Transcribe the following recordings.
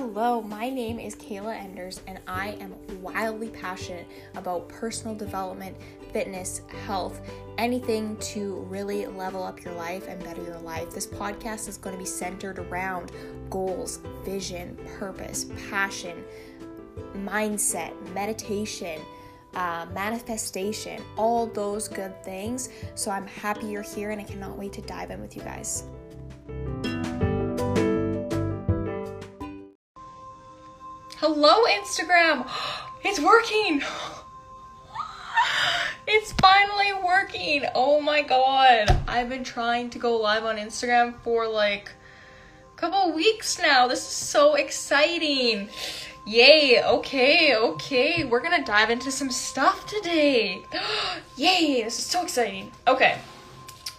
Hello, my name is Kayla Enders, and I am wildly passionate about personal development, fitness, health, anything to really level up your life and better your life. This podcast is going to be centered around goals, vision, purpose, passion, mindset, meditation. Uh, manifestation, all those good things. So I'm happy you're here and I cannot wait to dive in with you guys. Hello, Instagram! It's working! It's finally working! Oh my god! I've been trying to go live on Instagram for like a couple weeks now. This is so exciting! Yay! Okay, okay. We're gonna dive into some stuff today. Yay! This is so exciting. Okay.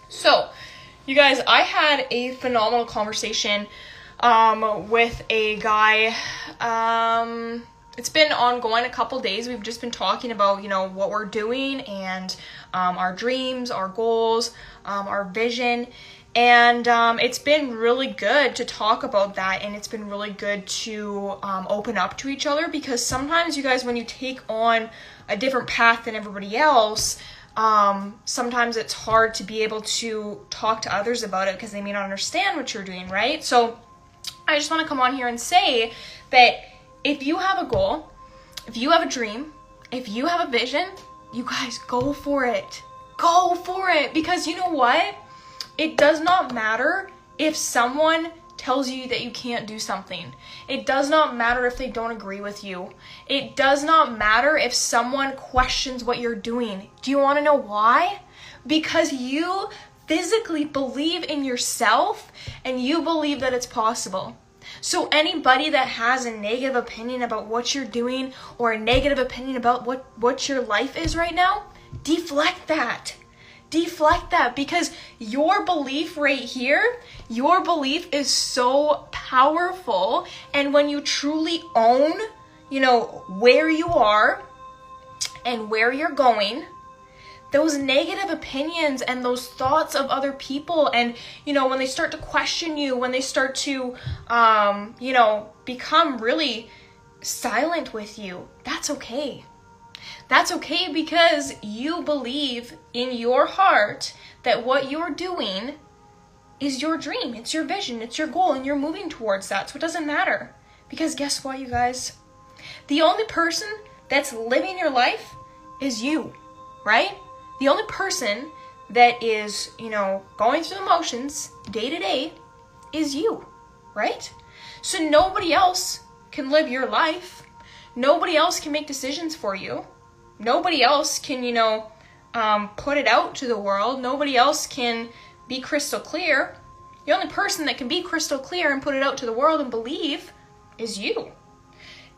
So, you guys, I had a phenomenal conversation um, with a guy. Um, it's been ongoing a couple days. We've just been talking about, you know, what we're doing and um, our dreams, our goals, um, our vision. And um, it's been really good to talk about that, and it's been really good to um, open up to each other because sometimes, you guys, when you take on a different path than everybody else, um, sometimes it's hard to be able to talk to others about it because they may not understand what you're doing, right? So, I just want to come on here and say that if you have a goal, if you have a dream, if you have a vision, you guys go for it. Go for it because you know what? It does not matter if someone tells you that you can't do something. It does not matter if they don't agree with you. It does not matter if someone questions what you're doing. Do you want to know why? Because you physically believe in yourself and you believe that it's possible. So, anybody that has a negative opinion about what you're doing or a negative opinion about what, what your life is right now, deflect that. Deflect that because your belief right here, your belief is so powerful. And when you truly own, you know, where you are and where you're going, those negative opinions and those thoughts of other people. And you know when they start to question you when they start to um you know become really silent with you that's okay. That's okay because you believe in your heart that what you're doing is your dream. It's your vision. It's your goal and you're moving towards that. So it doesn't matter. Because guess what you guys? The only person that's living your life is you right the only person that is, you know, going through the motions day to day is you, right? So nobody else can live your life. Nobody else can make decisions for you. Nobody else can, you know, um, put it out to the world. Nobody else can be crystal clear. The only person that can be crystal clear and put it out to the world and believe is you.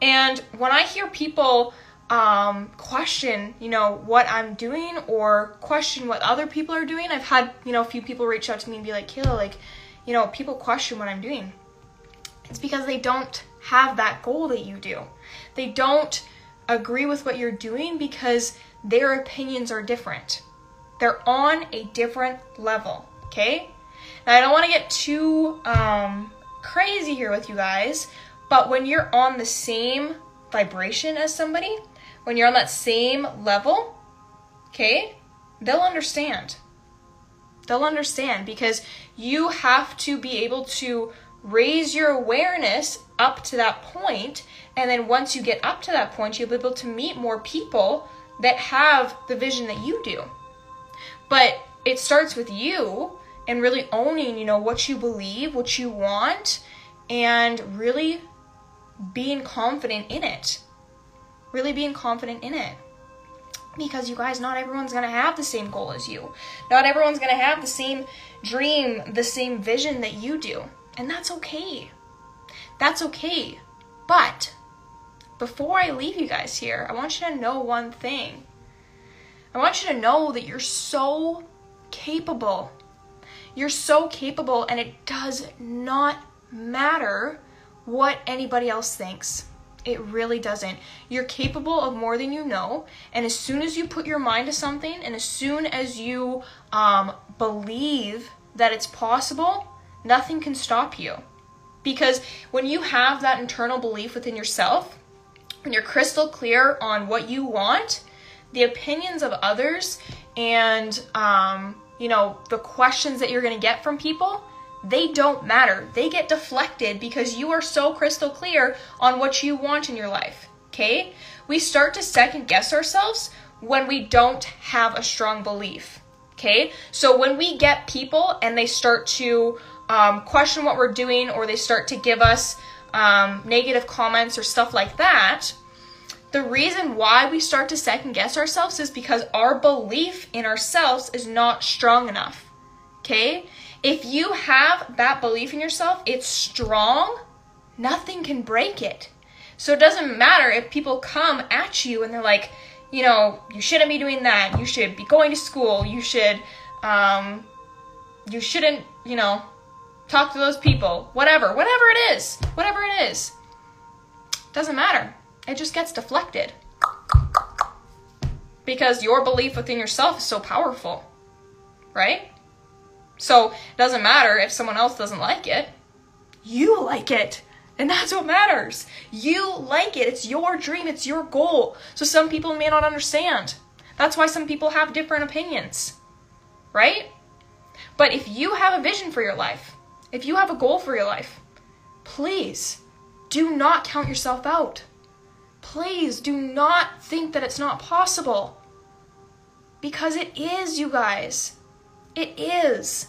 And when I hear people um, question, you know, what I'm doing or question what other people are doing. I've had, you know, a few people reach out to me and be like, Kayla, like, you know, people question what I'm doing. It's because they don't have that goal that you do. They don't agree with what you're doing because their opinions are different. They're on a different level, okay? Now, I don't want to get too um, crazy here with you guys, but when you're on the same vibration as somebody, when you're on that same level, okay, they'll understand. They'll understand because you have to be able to raise your awareness up to that point, and then once you get up to that point, you'll be able to meet more people that have the vision that you do. But it starts with you and really owning, you know, what you believe, what you want, and really being confident in it really being confident in it. Because you guys, not everyone's gonna have the same goal as you. Not everyone's gonna have the same dream, the same vision that you do. And that's okay. That's okay. But before I leave you guys here, I want you to know one thing. I want you to know that you're so capable. You're so capable, and it does not matter what anybody else thinks. It really doesn't. You're capable of more than you know, and as soon as you put your mind to something, and as soon as you um, believe that it's possible, nothing can stop you. Because when you have that internal belief within yourself, when you're crystal clear on what you want, the opinions of others and um, you know the questions that you're going to get from people they don't matter they get deflected because you are so crystal clear on what you want in your life okay we start to second guess ourselves when we don't have a strong belief okay so when we get people and they start to um, question what we're doing or they start to give us um, negative comments or stuff like that the reason why we start to second guess ourselves is because our belief in ourselves is not strong enough. Okay? If you have that belief in yourself, it's strong, nothing can break it. So it doesn't matter if people come at you and they're like, you know, you shouldn't be doing that. You should be going to school. You should, um, you shouldn't, you know, talk to those people. Whatever, whatever it is, whatever it is, doesn't matter it just gets deflected. Because your belief within yourself is so powerful, right? So it doesn't matter if someone else doesn't like it. You like it. And that's what matters. You like it. It's your dream. It's your goal. So some people may not understand. That's why some people have different opinions, right? But if you have a vision for your life, if you have a goal for your life, please do not count yourself out. Please do not think that it's not possible. Because it is, you guys. It is.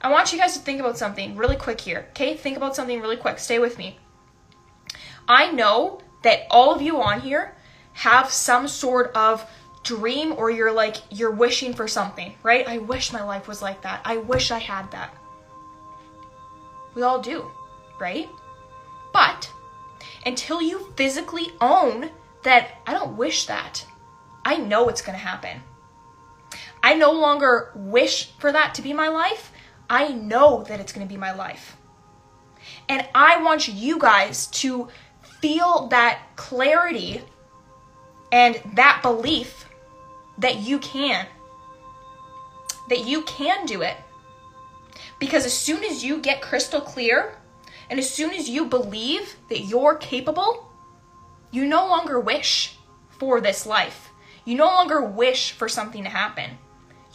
I want you guys to think about something really quick here. Okay? Think about something really quick. Stay with me. I know that all of you on here have some sort of dream or you're like you're wishing for something, right? I wish my life was like that. I wish I had that. We all do, right? But until you physically own that I don't wish that. I know it's to happen. I no longer wish for that to be my life. I know that it's going to be my life. And I want you guys to feel that clarity and that belief that you can. That you can do it. Because as soon as you get crystal clear and as soon as you believe that you're capable, you no longer wish for this life. You no longer wish for something to happen.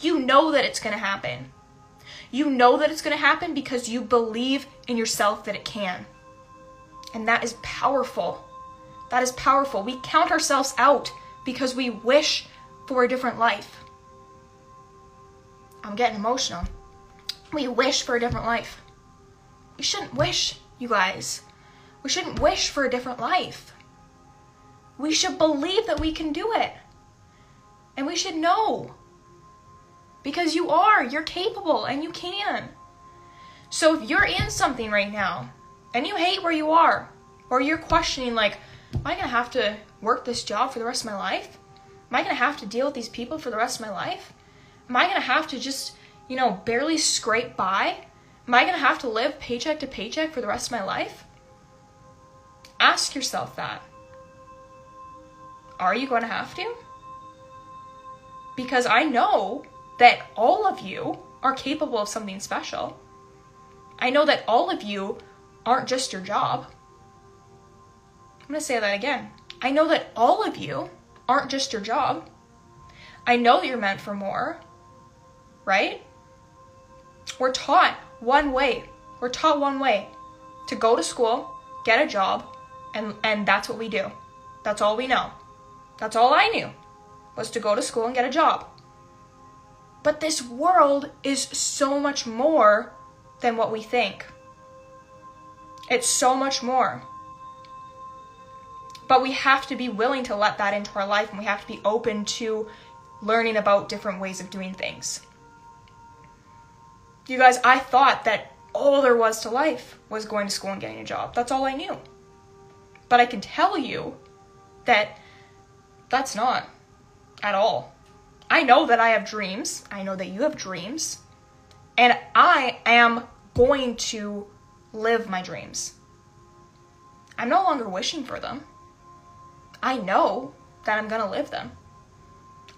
You know that it's going to happen. You know that it's going to happen because you believe in yourself that it can. And that is powerful. That is powerful. We count ourselves out because we wish for a different life. I'm getting emotional. We wish for a different life. We shouldn't wish you guys. We shouldn't wish for a different life. We should believe that we can do it. And we should know. Because you are, you're capable, and you can. So if you're in something right now and you hate where you are, or you're questioning, like, am I gonna have to work this job for the rest of my life? Am I gonna have to deal with these people for the rest of my life? Am I gonna have to just, you know, barely scrape by? Am I going to have to live paycheck to paycheck for the rest of my life? Ask yourself that. Are you going to have to? Because I know that all of you are capable of something special. I know that all of you aren't just your job. I'm going to say that again. I know that all of you aren't just your job. I know that you're meant for more, right? We're taught one way. We're taught one way to go to school, get a job, and, and that's what we do. That's all we know. That's all I knew was to go to school and get a job. But this world is so much more than what we think. It's so much more. But we have to be willing to let that into our life and we have to be open to learning about different ways of doing things. You guys, I thought that all there was to life was going to school and getting a job. That's all I knew. But I can tell you that that's not at all. I know that I have dreams. I know that you have dreams. And I am going to live my dreams. I'm no longer wishing for them. I know that I'm going to live them.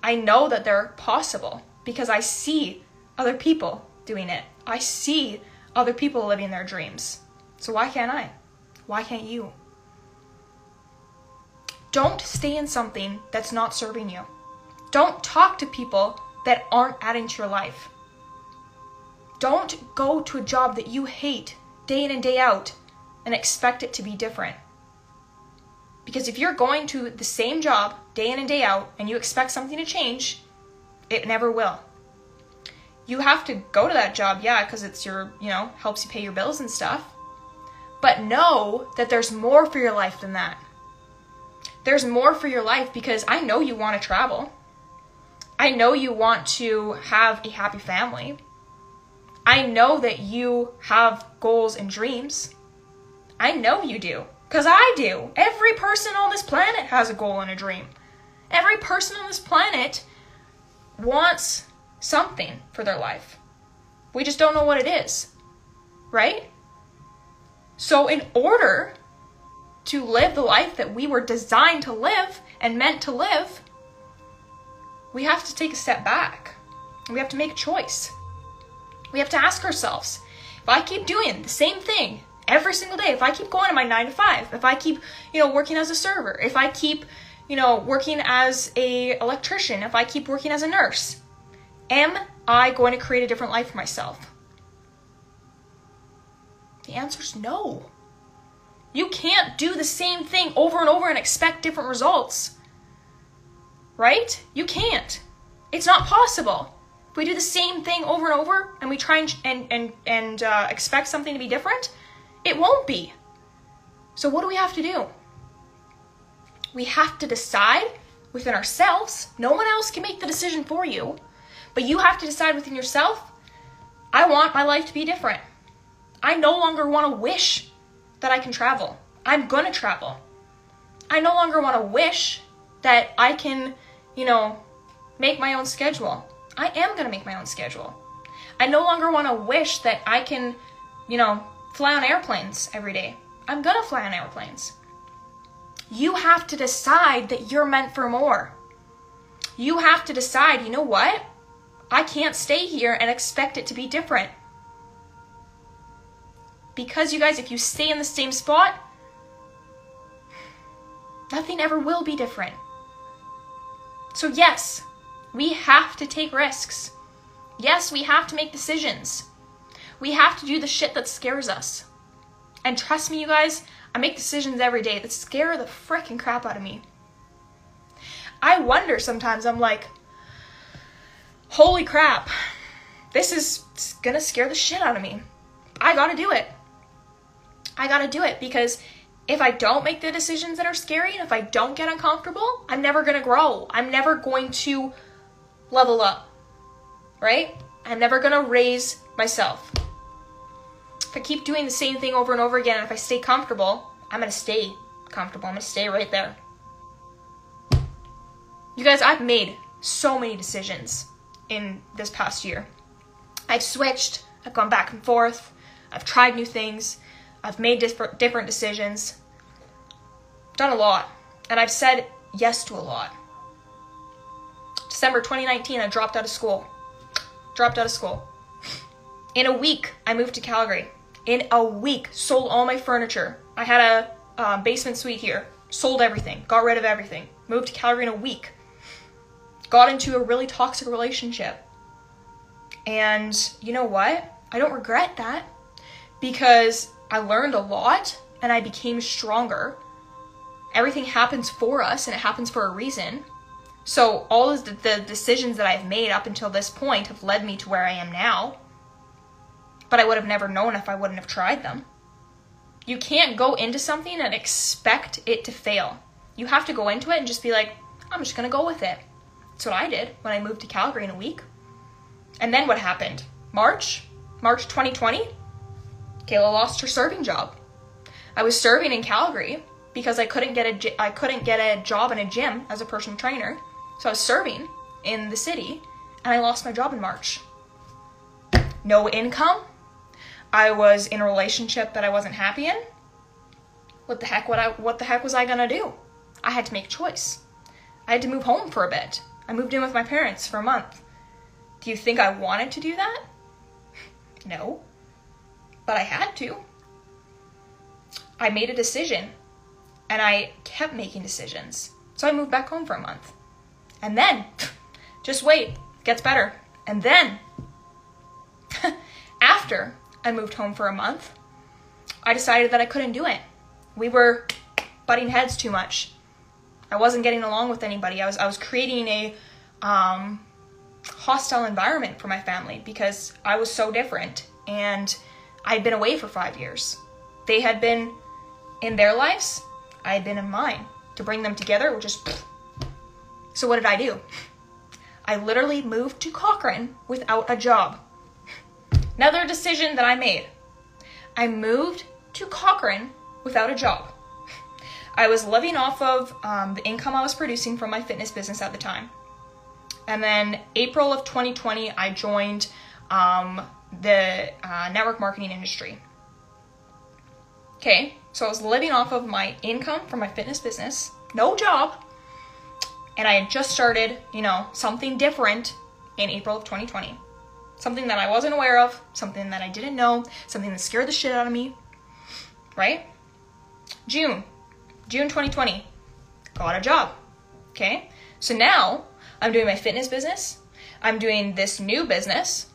I know that they're possible because I see other people doing it. I see other people living their dreams. So why can't I? Why can't you? Don't stay in something that's not serving you. Don't talk to people that aren't adding to your life. Don't go to a job that you hate day in and day out and expect it to be different. Because if you're going to the same job day in and day out and you expect something to change, it never will. You have to go to that job, yeah, because it's your, you know, helps you pay your bills and stuff. But know that there's more for your life than that. There's more for your life because I know you want to travel. I know you want to have a happy family. I know that you have goals and dreams. I know you do. Because I do. Every person on this planet has a goal and a dream. Every person on this planet wants something for their life. We just don't know what it is. Right? So, in order to live the life that we were designed to live and meant to live, we have to take a step back. We have to make a choice. We have to ask ourselves if I keep doing the same thing every single day, if I keep going to my nine to five, if I keep, you know, working as a server, if I keep, you know, working as a electrician, if I keep working as a nurse, am I going to create a different life for myself? The answer is no. You can't do the same thing over and over and expect different results. Right? You can't. It's not possible. If we do the same thing over and over and we try and and and, and uh, expect something to be different, it won't be. So what do we have to do? We have to decide within ourselves. No one else can make the decision for you, but you have to decide within yourself. I want my life to be different. I no longer want to wish that I can travel. I'm going to travel. I no longer want to wish that I can, you know, make my own schedule. I am going to make my own schedule. I no longer want to wish that I can, you know, fly on airplanes every day. I'm going to fly on airplanes. You have to decide that you're meant for more. You have to decide, you know what? I can't stay here and expect it to be different. Because, you guys, if you stay in the same spot, nothing ever will be different. So, yes, we have to take risks. Yes, we have to make decisions. We have to do the shit that scares us. And trust me, you guys, I make decisions every day that scare the freaking crap out of me. I wonder sometimes, I'm like, holy crap, this is gonna scare the shit out of me. I gotta do it. I gotta do it because if I don't make the decisions that are scary and if I don't get uncomfortable, I'm never gonna grow. I'm never going to level up, right? I'm never gonna raise myself. If I keep doing the same thing over and over again, and if I stay comfortable, I'm gonna stay comfortable. I'm gonna stay right there. You guys, I've made so many decisions in this past year. I've switched, I've gone back and forth, I've tried new things, I've made different decisions, done a lot, and I've said yes to a lot. December 2019, I dropped out of school. Dropped out of school. In a week, I moved to Calgary. In a week, sold all my furniture. I had a um, basement suite here. Sold everything. Got rid of everything. Moved to Calgary in a week. Got into a really toxic relationship. And you know what? I don't regret that because I learned a lot and I became stronger. Everything happens for us and it happens for a reason. So, all of the, the decisions that I've made up until this point have led me to where I am now. But I would have never known if I wouldn't have tried them. You can't go into something and expect it to fail. You have to go into it and just be like, I'm just gonna go with it. That's what I did when I moved to Calgary in a week. And then what happened? March, March 2020, Kayla lost her serving job. I was serving in Calgary because I couldn't get a I couldn't get a job in a gym as a personal trainer. So I was serving in the city and I lost my job in March. No income. I was in a relationship that I wasn't happy in. What the heck what I what the heck was I going to do? I had to make a choice. I had to move home for a bit. I moved in with my parents for a month. Do you think I wanted to do that? No. But I had to. I made a decision and I kept making decisions. So I moved back home for a month. And then, just wait, gets better. And then, after I moved home for a month, I decided that I couldn't do it. We were butting heads too much. I wasn't getting along with anybody. I was I was creating a um, hostile environment for my family because I was so different and I had been away for five years. They had been in their lives, I had been in mine. To bring them together was just. So, what did I do? I literally moved to Cochrane without a job. Another decision that I made. I moved to Cochrane without a job. I was living off of um, the income I was producing from my fitness business at the time. And then April of 2020, I joined um, the uh, network marketing industry. Okay, so I was living off of my income from my fitness business, no job, and I had just started, you know, something different in April of 2020. Something that I wasn't aware of, something that I didn't know, something that scared the shit out of me, right? June, June 2020, got a job. Okay, so now I'm doing my fitness business, I'm doing this new business,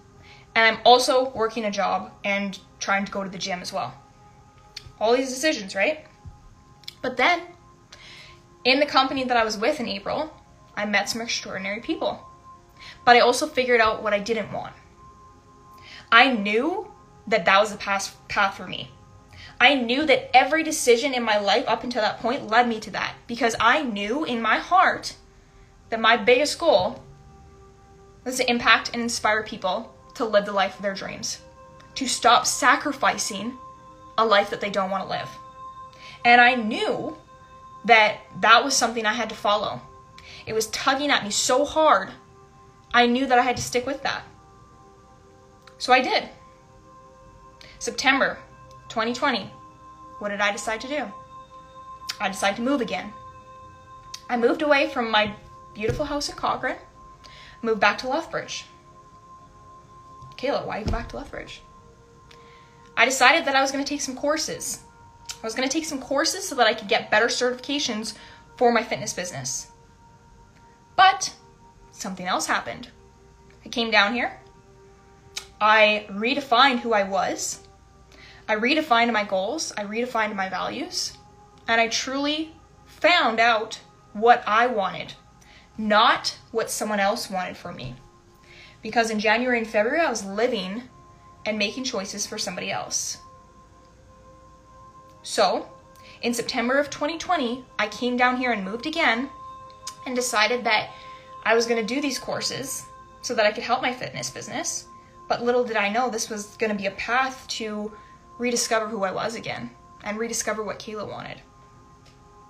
and I'm also working a job and trying to go to the gym as well. All these decisions, right? But then, in the company that I was with in April, I met some extraordinary people. But I also figured out what I didn't want. I knew that that was the path, path for me. I knew that every decision in my life up until that point led me to that because I knew in my heart that my biggest goal was to impact and inspire people to live the life of their dreams, to stop sacrificing a life that they don't want to live. And I knew that that was something I had to follow. It was tugging at me so hard, I knew that I had to stick with that. So I did. September 2020, what did I decide to do? I decided to move again. I moved away from my beautiful house in Cochrane, moved back to Lethbridge. Kayla, why you go back to Lethbridge? I decided that I was going to take some courses. I was going to take some courses so that I could get better certifications for my fitness business. But something else happened. I came down here. I redefined who I was. I redefined my goals. I redefined my values. And I truly found out what I wanted, not what someone else wanted for me. Because in January and February, I was living and making choices for somebody else. So, in September of 2020, I came down here and moved again and decided that I was going to do these courses so that I could help my fitness business. But little did I know this was going to be a path to rediscover who I was again and rediscover what Kayla wanted.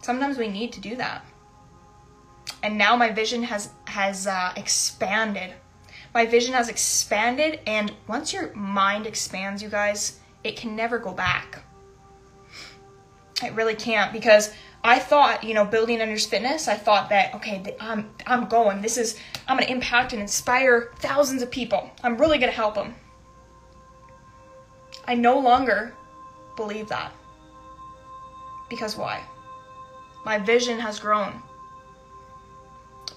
Sometimes we need to do that. And now my vision has has uh, expanded my vision has expanded, and once your mind expands, you guys, it can never go back. It really can't because I thought, you know, building Enders Fitness, I thought that, okay, I'm, I'm going. This is, I'm going to impact and inspire thousands of people. I'm really going to help them. I no longer believe that. Because why? My vision has grown.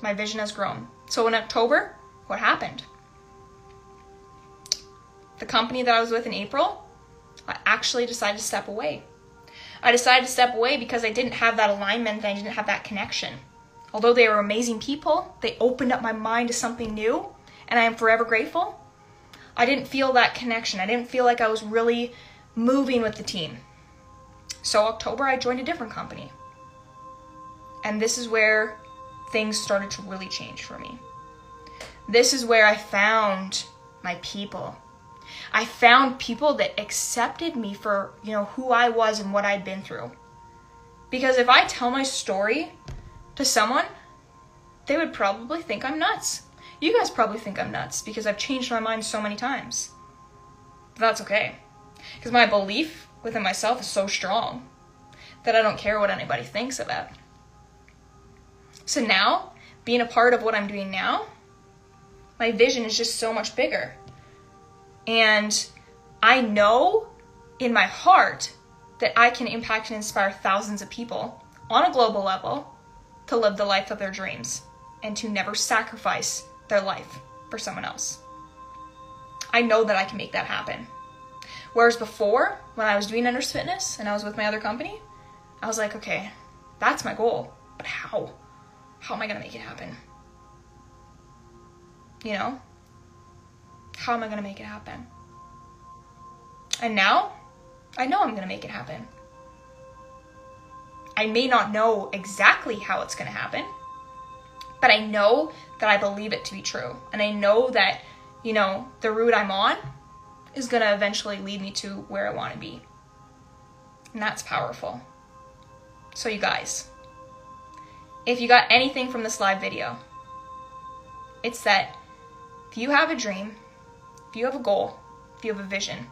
My vision has grown. So in October, what happened? The company that I was with in April, I actually decided to step away. I decided to step away because I didn't have that alignment and I didn't have that connection. Although they were amazing people, they opened up my mind to something new, and I am forever grateful. I didn't feel that connection. I didn't feel like I was really moving with the team. So, October, I joined a different company. And this is where things started to really change for me. This is where I found my people. I found people that accepted me for, you know, who I was and what I'd been through. Because if I tell my story to someone, they would probably think I'm nuts. You guys probably think I'm nuts because I've changed my mind so many times. But that's okay. Because my belief within myself is so strong that I don't care what anybody thinks of it. So now, being a part of what I'm doing now, my vision is just so much bigger. And I know in my heart that I can impact and inspire thousands of people on a global level to live the life of their dreams and to never sacrifice their life for someone else. I know that I can make that happen. Whereas before, when I was doing Enders Fitness and I was with my other company, I was like, okay, that's my goal, but how? How am I gonna make it happen? You know? How am I gonna make it happen? And now, I know I'm gonna make it happen. I may not know exactly how it's gonna happen, but I know that I believe it to be true. And I know that, you know, the route I'm on is gonna eventually lead me to where I wanna be. And that's powerful. So, you guys, if you got anything from this live video, it's that if you have a dream, if you have a goal, if you have a vision,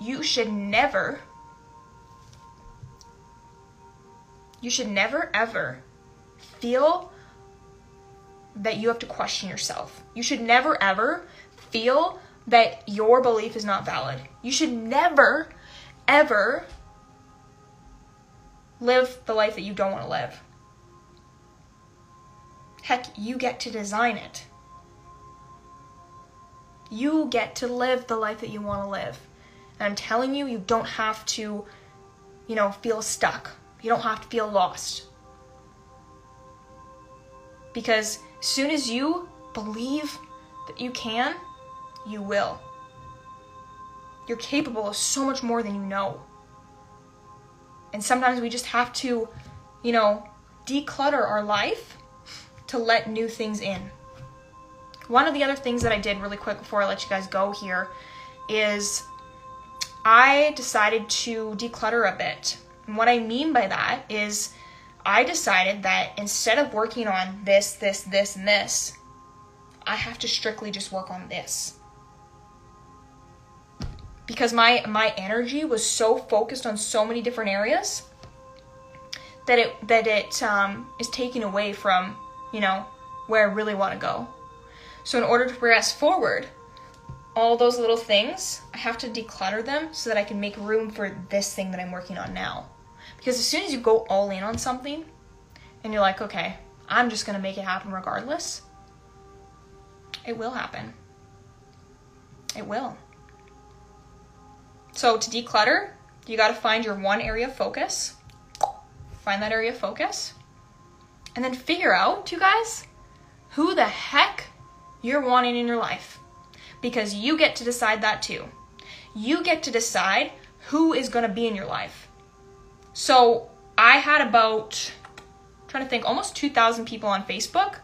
you should never, you should never ever feel that you have to question yourself. You should never ever feel that your belief is not valid. You should never ever live the life that you don't want to live. Heck, you get to design it. You get to live the life that you want to live. And I'm telling you, you don't have to, you know, feel stuck. You don't have to feel lost. Because as soon as you believe that you can, you will. You're capable of so much more than you know. And sometimes we just have to, you know, declutter our life to let new things in. One of the other things that I did really quick before I let you guys go here is I decided to declutter a bit. And what I mean by that is I decided that instead of working on this, this, this, and this, I have to strictly just work on this. Because my my energy was so focused on so many different areas that it that it um, is taking away from you know where I really want to go. So in order to progress forward, all those little things, I have to declutter them so that I can make room for this thing that I'm working on now. Because as soon as you go all in on something and you're like, okay, I'm just to make it happen regardless, it will happen. It will. So to declutter, you got to find your one area of focus. Find that area of focus. And then figure out, you guys, who the heck you're wanting in your life. Because you get to decide that too. You get to decide who is going to be in your life. So I had about, I'm trying to think, almost 2,000 people on Facebook.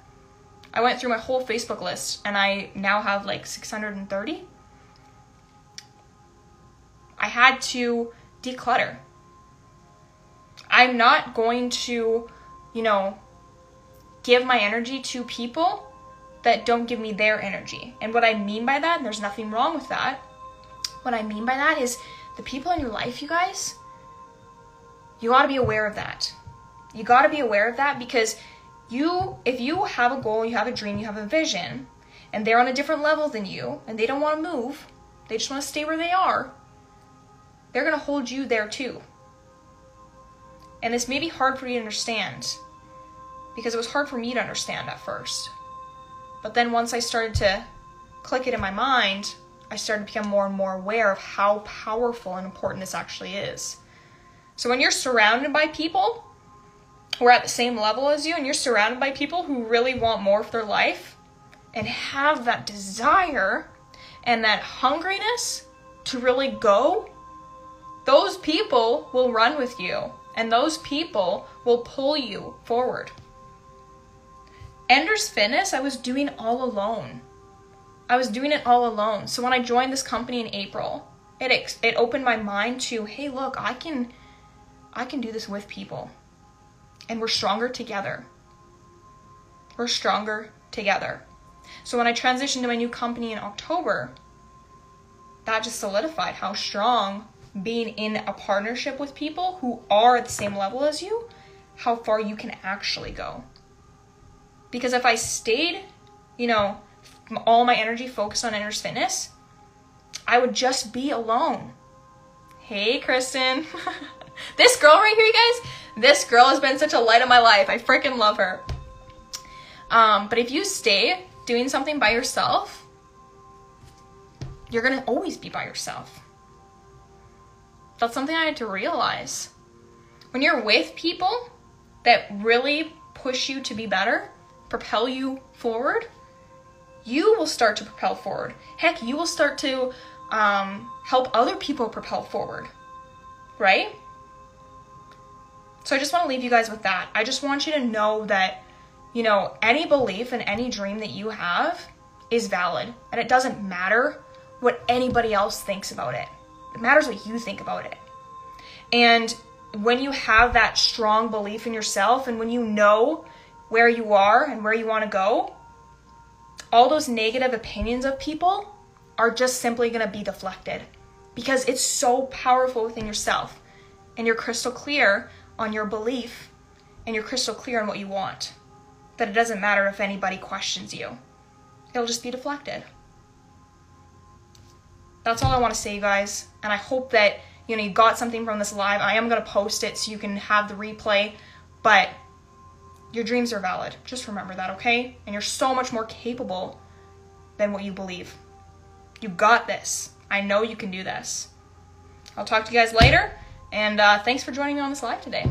I went through my whole Facebook list and I now have like 630. I had to declutter. I'm not going to, you know, give my energy to people that don't give me their energy. And what I mean by that, and there's nothing wrong with that, what I mean by that is the people in your life, you guys, you got to be aware of that. You got to be aware of that because you, if you have a goal, you have a dream, you have a vision, and they're on a different level than you, and they don't want to move, they just want to stay where they are, they're to hold you there too. And this may be hard for you to understand because it was hard for me to understand at first. But then once I started to click it in my mind, I started to become more and more aware of how powerful and important this actually is. So when you're surrounded by people who are at the same level as you and you're surrounded by people who really want more for their life and have that desire and that hungriness to really go, those people will run with you and those people will pull you forward. Enders Fitness, I was doing all alone. I was doing it all alone. So when I joined this company in April, it it opened my mind to, hey, look, I can I can do this with people. And we're stronger together. We're stronger together. So when I transitioned to my new company in October, that just solidified how strong being in a partnership with people who are at the same level as you, how far you can actually go. Because if I stayed, you know, all my energy focused on Enders Fitness, I would just be alone. Hey, Kristen. this girl right here, you guys, this girl has been such a light of my life. I freaking love her. Um, but if you stay doing something by yourself, you're gonna always be by yourself. That's something I had to realize. When you're with people that really push you to be better, propel you forward, you will start to propel forward. Heck, you will start to um, help other people propel forward, right? So I just want to leave you guys with that. I just want you to know that, you know, any belief and any dream that you have is valid. And it doesn't matter what anybody else thinks about it, it matters what you think about it. And when you have that strong belief in yourself and when you know where you are and where you want to go, all those negative opinions of people are just simply going to be deflected because it's so powerful within yourself and you're crystal clear on your belief and you're crystal clear on what you want that it doesn't matter if anybody questions you. It'll just be deflected. That's all i want to say guys and i hope that you know you got something from this live. I am going to post it so you can have the replay but your dreams are valid just remember that okay and you're so much more capable than what you believe you got this. I know you can do this. I'll talk to you guys later, and uh, thanks for joining me on this live today.